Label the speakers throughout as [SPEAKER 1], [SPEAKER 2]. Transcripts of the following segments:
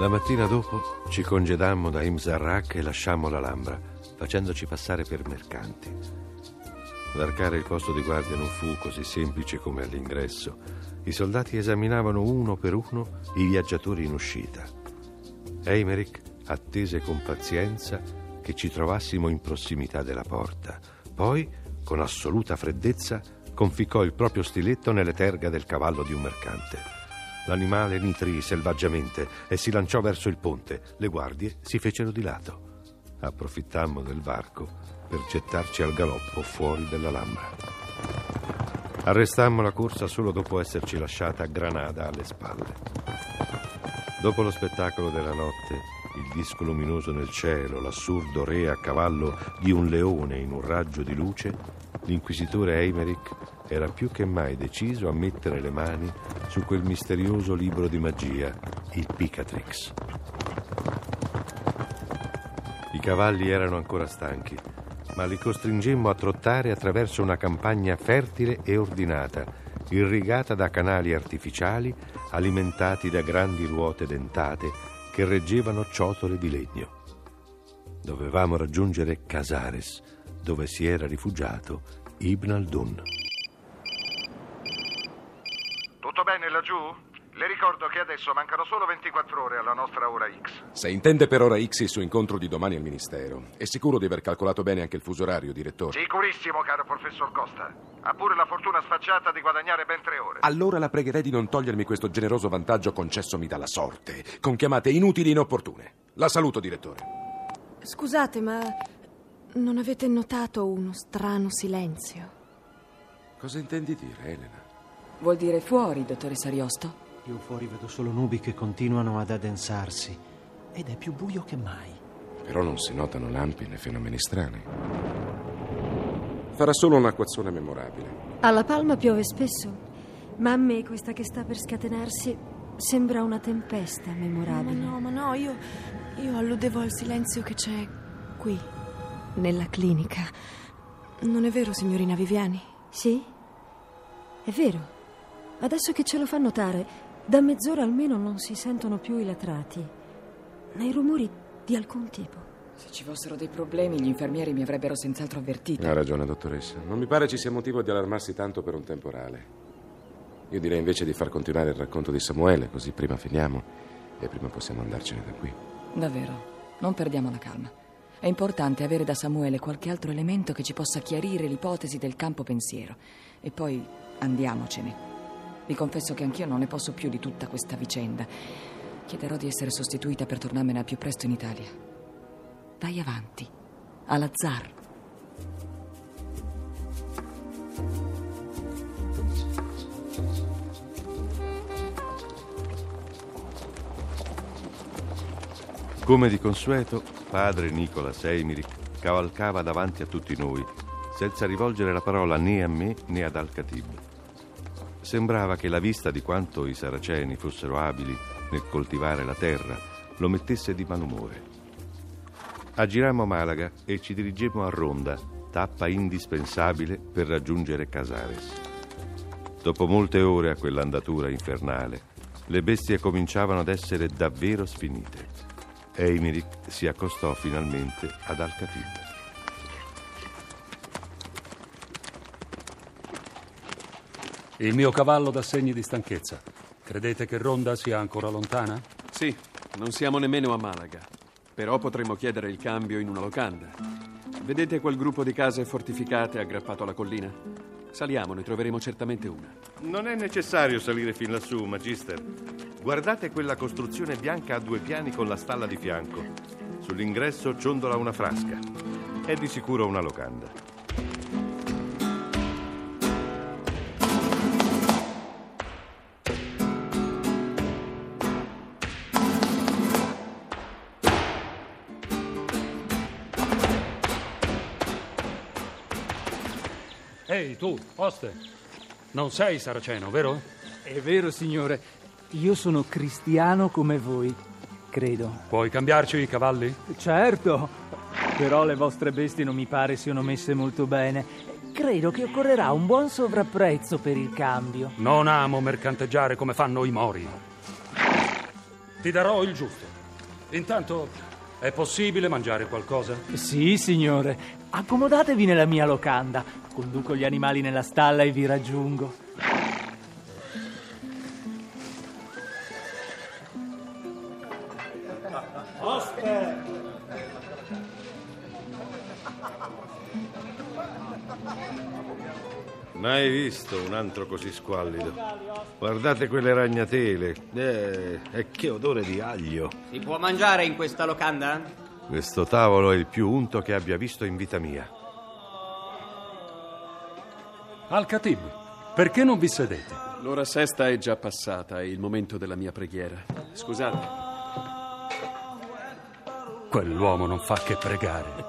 [SPEAKER 1] La mattina dopo ci congedammo da Imzarrak e lasciammo l'Alhambra, facendoci passare per mercanti. Varcare il posto di guardia non fu così semplice come all'ingresso. I soldati esaminavano uno per uno i viaggiatori in uscita. Eimerick attese con pazienza che ci trovassimo in prossimità della porta. Poi, con assoluta freddezza, conficcò il proprio stiletto nelle terga del cavallo di un mercante. L'animale nitrì selvaggiamente e si lanciò verso il ponte. Le guardie si fecero di lato. Approfittammo del varco per gettarci al galoppo fuori della lambra. Arrestammo la corsa solo dopo esserci lasciata Granada alle spalle. Dopo lo spettacolo della notte, il disco luminoso nel cielo, l'assurdo re a cavallo di un leone in un raggio di luce, l'inquisitore Eimerick era più che mai deciso a mettere le mani su quel misterioso libro di magia, il Picatrix. I cavalli erano ancora stanchi, ma li costringemmo a trottare attraverso una campagna fertile e ordinata, irrigata da canali artificiali alimentati da grandi ruote dentate che reggevano ciotole di legno. Dovevamo raggiungere Casares, dove si era rifugiato Ibn al-Dun.
[SPEAKER 2] Laggiù? Le ricordo che adesso mancano solo 24 ore alla nostra ora X.
[SPEAKER 3] Se intende per ora X il suo incontro di domani al Ministero, è sicuro di aver calcolato bene anche il fuso orario, direttore?
[SPEAKER 2] Sicurissimo, caro professor Costa. Ha pure la fortuna sfacciata di guadagnare ben tre ore.
[SPEAKER 3] Allora la pregherei di non togliermi questo generoso vantaggio concessomi dalla sorte, con chiamate inutili e inopportune. La saluto, direttore.
[SPEAKER 4] Scusate, ma non avete notato uno strano silenzio?
[SPEAKER 3] Cosa intendi dire, Elena?
[SPEAKER 5] Vuol dire fuori, dottore Sariosto?
[SPEAKER 6] Io fuori vedo solo nubi che continuano ad addensarsi ed è più buio che mai.
[SPEAKER 3] Però non si notano lampi né fenomeni strani. Farà solo un'acquazzone memorabile.
[SPEAKER 4] Alla palma piove spesso, ma a me questa che sta per scatenarsi sembra una tempesta memorabile.
[SPEAKER 7] Ma no, ma no, io, io alludevo al silenzio che c'è qui.
[SPEAKER 4] Nella clinica.
[SPEAKER 7] Non è vero, signorina Viviani?
[SPEAKER 4] Sì? È vero. Adesso che ce lo fa notare, da mezz'ora almeno non si sentono più i latrati, né rumori di alcun tipo.
[SPEAKER 5] Se ci fossero dei problemi, gli infermieri mi avrebbero senz'altro avvertito.
[SPEAKER 3] Ha ragione, dottoressa. Non mi pare ci sia motivo di allarmarsi tanto per un temporale. Io direi invece di far continuare il racconto di Samuele, così prima finiamo e prima possiamo andarcene da qui.
[SPEAKER 5] Davvero, non perdiamo la calma. È importante avere da Samuele qualche altro elemento che ci possa chiarire l'ipotesi del campo pensiero. E poi andiamocene. Vi confesso che anch'io non ne posso più di tutta questa vicenda. Chiederò di essere sostituita per tornarmene al più presto in Italia. Vai avanti, alla zar.
[SPEAKER 1] Come di consueto, padre Nicola Seimiric cavalcava davanti a tutti noi, senza rivolgere la parola né a me né ad Al-Khatib. Sembrava che la vista di quanto i saraceni fossero abili nel coltivare la terra lo mettesse di malumore. Aggirammo Malaga e ci dirigemmo a Ronda, tappa indispensabile per raggiungere Casares. Dopo molte ore a quell'andatura infernale, le bestie cominciavano ad essere davvero sfinite. Eimerick si accostò finalmente ad Al-Khatib.
[SPEAKER 8] Il mio cavallo dà segni di stanchezza. Credete che Ronda sia ancora lontana?
[SPEAKER 9] Sì, non siamo nemmeno a Malaga. Però potremmo chiedere il cambio in una locanda. Vedete quel gruppo di case fortificate aggrappato alla collina? Saliamo, ne troveremo certamente una.
[SPEAKER 1] Non è necessario salire fin lassù, Magister. Guardate quella costruzione bianca a due piani con la stalla di fianco. Sull'ingresso ciondola una frasca. È di sicuro una locanda.
[SPEAKER 8] Ehi, tu, oste. Non sei saraceno, vero?
[SPEAKER 10] È vero, signore. Io sono cristiano come voi, credo.
[SPEAKER 8] Puoi cambiarci i cavalli?
[SPEAKER 10] Certo, però le vostre bestie non mi pare siano messe molto bene. Credo che occorrerà un buon sovrapprezzo per il cambio.
[SPEAKER 8] Non amo mercanteggiare come fanno i mori. Ti darò il giusto. Intanto, è possibile mangiare qualcosa?
[SPEAKER 10] Sì, signore. Accomodatevi nella mia locanda. Conduco gli animali nella stalla e vi raggiungo.
[SPEAKER 1] Visto un antro così squallido. Guardate quelle ragnatele. Eh, e che odore di aglio.
[SPEAKER 11] Si può mangiare in questa locanda?
[SPEAKER 1] Questo tavolo è il più unto che abbia visto in vita mia.
[SPEAKER 8] Al-Khatib, perché non vi sedete?
[SPEAKER 9] L'ora sesta è già passata, è il momento della mia preghiera. Scusate.
[SPEAKER 8] Quell'uomo non fa che pregare.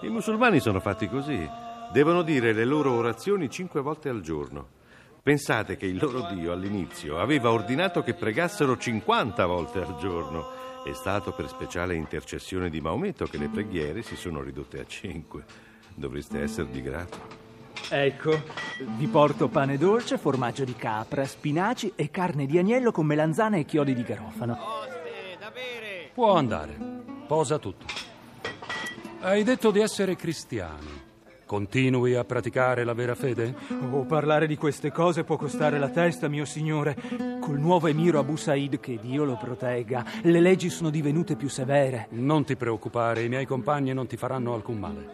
[SPEAKER 1] I musulmani sono fatti così. Devono dire le loro orazioni cinque volte al giorno. Pensate che il loro Dio all'inizio aveva ordinato che pregassero 50 volte al giorno. È stato per speciale intercessione di Maometto che le preghiere si sono ridotte a 5. Dovreste essergli grato.
[SPEAKER 10] Ecco, vi porto pane dolce, formaggio di capra, spinaci e carne di agnello con melanzane e chiodi di garofano.
[SPEAKER 11] Oste, da bere.
[SPEAKER 8] Può andare. Posa tutto. Hai detto di essere cristiano. Continui a praticare la vera fede?
[SPEAKER 10] Oh, parlare di queste cose può costare la testa, mio signore. Col nuovo emiro Abu Said, che Dio lo protegga, le leggi sono divenute più severe.
[SPEAKER 8] Non ti preoccupare, i miei compagni non ti faranno alcun male.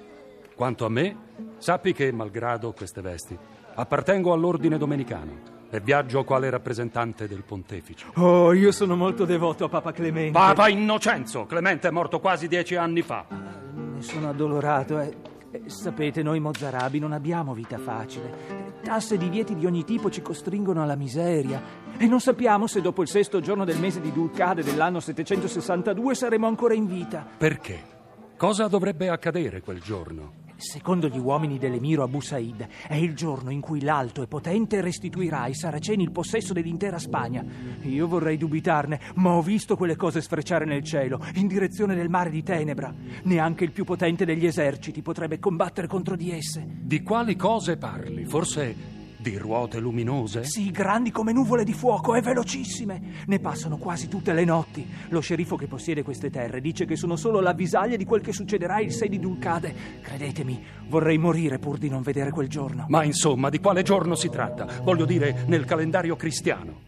[SPEAKER 8] Quanto a me, sappi che, malgrado queste vesti, appartengo all'ordine domenicano e viaggio quale rappresentante del pontefice.
[SPEAKER 10] Oh, io sono molto devoto a Papa Clemente.
[SPEAKER 8] Papa Innocenzo! Clemente è morto quasi dieci anni fa.
[SPEAKER 10] Ne sono addolorato e... Sapete, noi mozarabi non abbiamo vita facile. Tasse e divieti di ogni tipo ci costringono alla miseria. E non sappiamo se dopo il sesto giorno del mese di Dulcade dell'anno 762 saremo ancora in vita.
[SPEAKER 8] Perché? Cosa dovrebbe accadere quel giorno?
[SPEAKER 10] Secondo gli uomini dell'emiro Abu Said, è il giorno in cui l'Alto e Potente restituirà ai saraceni il possesso dell'intera Spagna. Io vorrei dubitarne, ma ho visto quelle cose sfrecciare nel cielo, in direzione del mare di Tenebra. Neanche il più potente degli eserciti potrebbe combattere contro di esse.
[SPEAKER 8] Di quali cose parli? Forse di ruote luminose?
[SPEAKER 10] Sì, grandi come nuvole di fuoco e velocissime. Ne passano quasi tutte le notti. Lo sceriffo che possiede queste terre dice che sono solo l'avvisaglia di quel che succederà il 6 di Dulcade. Credetemi, vorrei morire pur di non vedere quel giorno.
[SPEAKER 8] Ma insomma, di quale giorno si tratta? Voglio dire, nel calendario cristiano.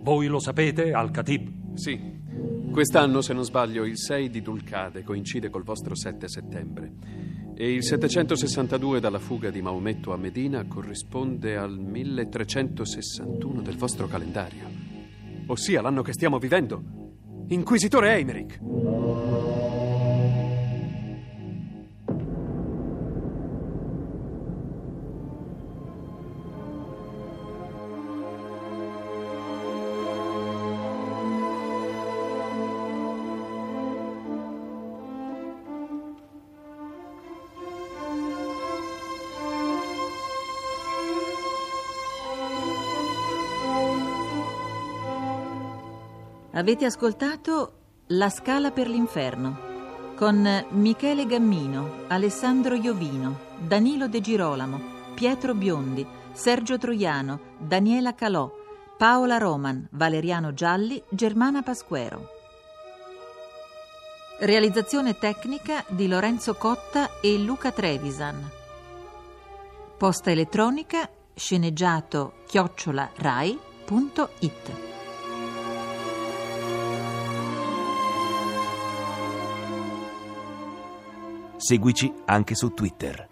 [SPEAKER 8] Voi lo sapete, Al-Khatib?
[SPEAKER 9] Sì. Quest'anno, se non sbaglio, il 6 di Dulcade coincide col vostro 7 settembre. E il 762 dalla fuga di Maometto a Medina corrisponde al 1361 del vostro calendario. Ossia l'anno che stiamo vivendo. Inquisitore Eimerick.
[SPEAKER 12] Avete ascoltato La Scala per l'Inferno con Michele Gammino, Alessandro Iovino, Danilo De Girolamo, Pietro Biondi, Sergio Troiano, Daniela Calò, Paola Roman, Valeriano Gialli, Germana Pasquero. Realizzazione tecnica di Lorenzo Cotta e Luca Trevisan. Posta elettronica sceneggiato chiocciola
[SPEAKER 13] Seguici anche su Twitter.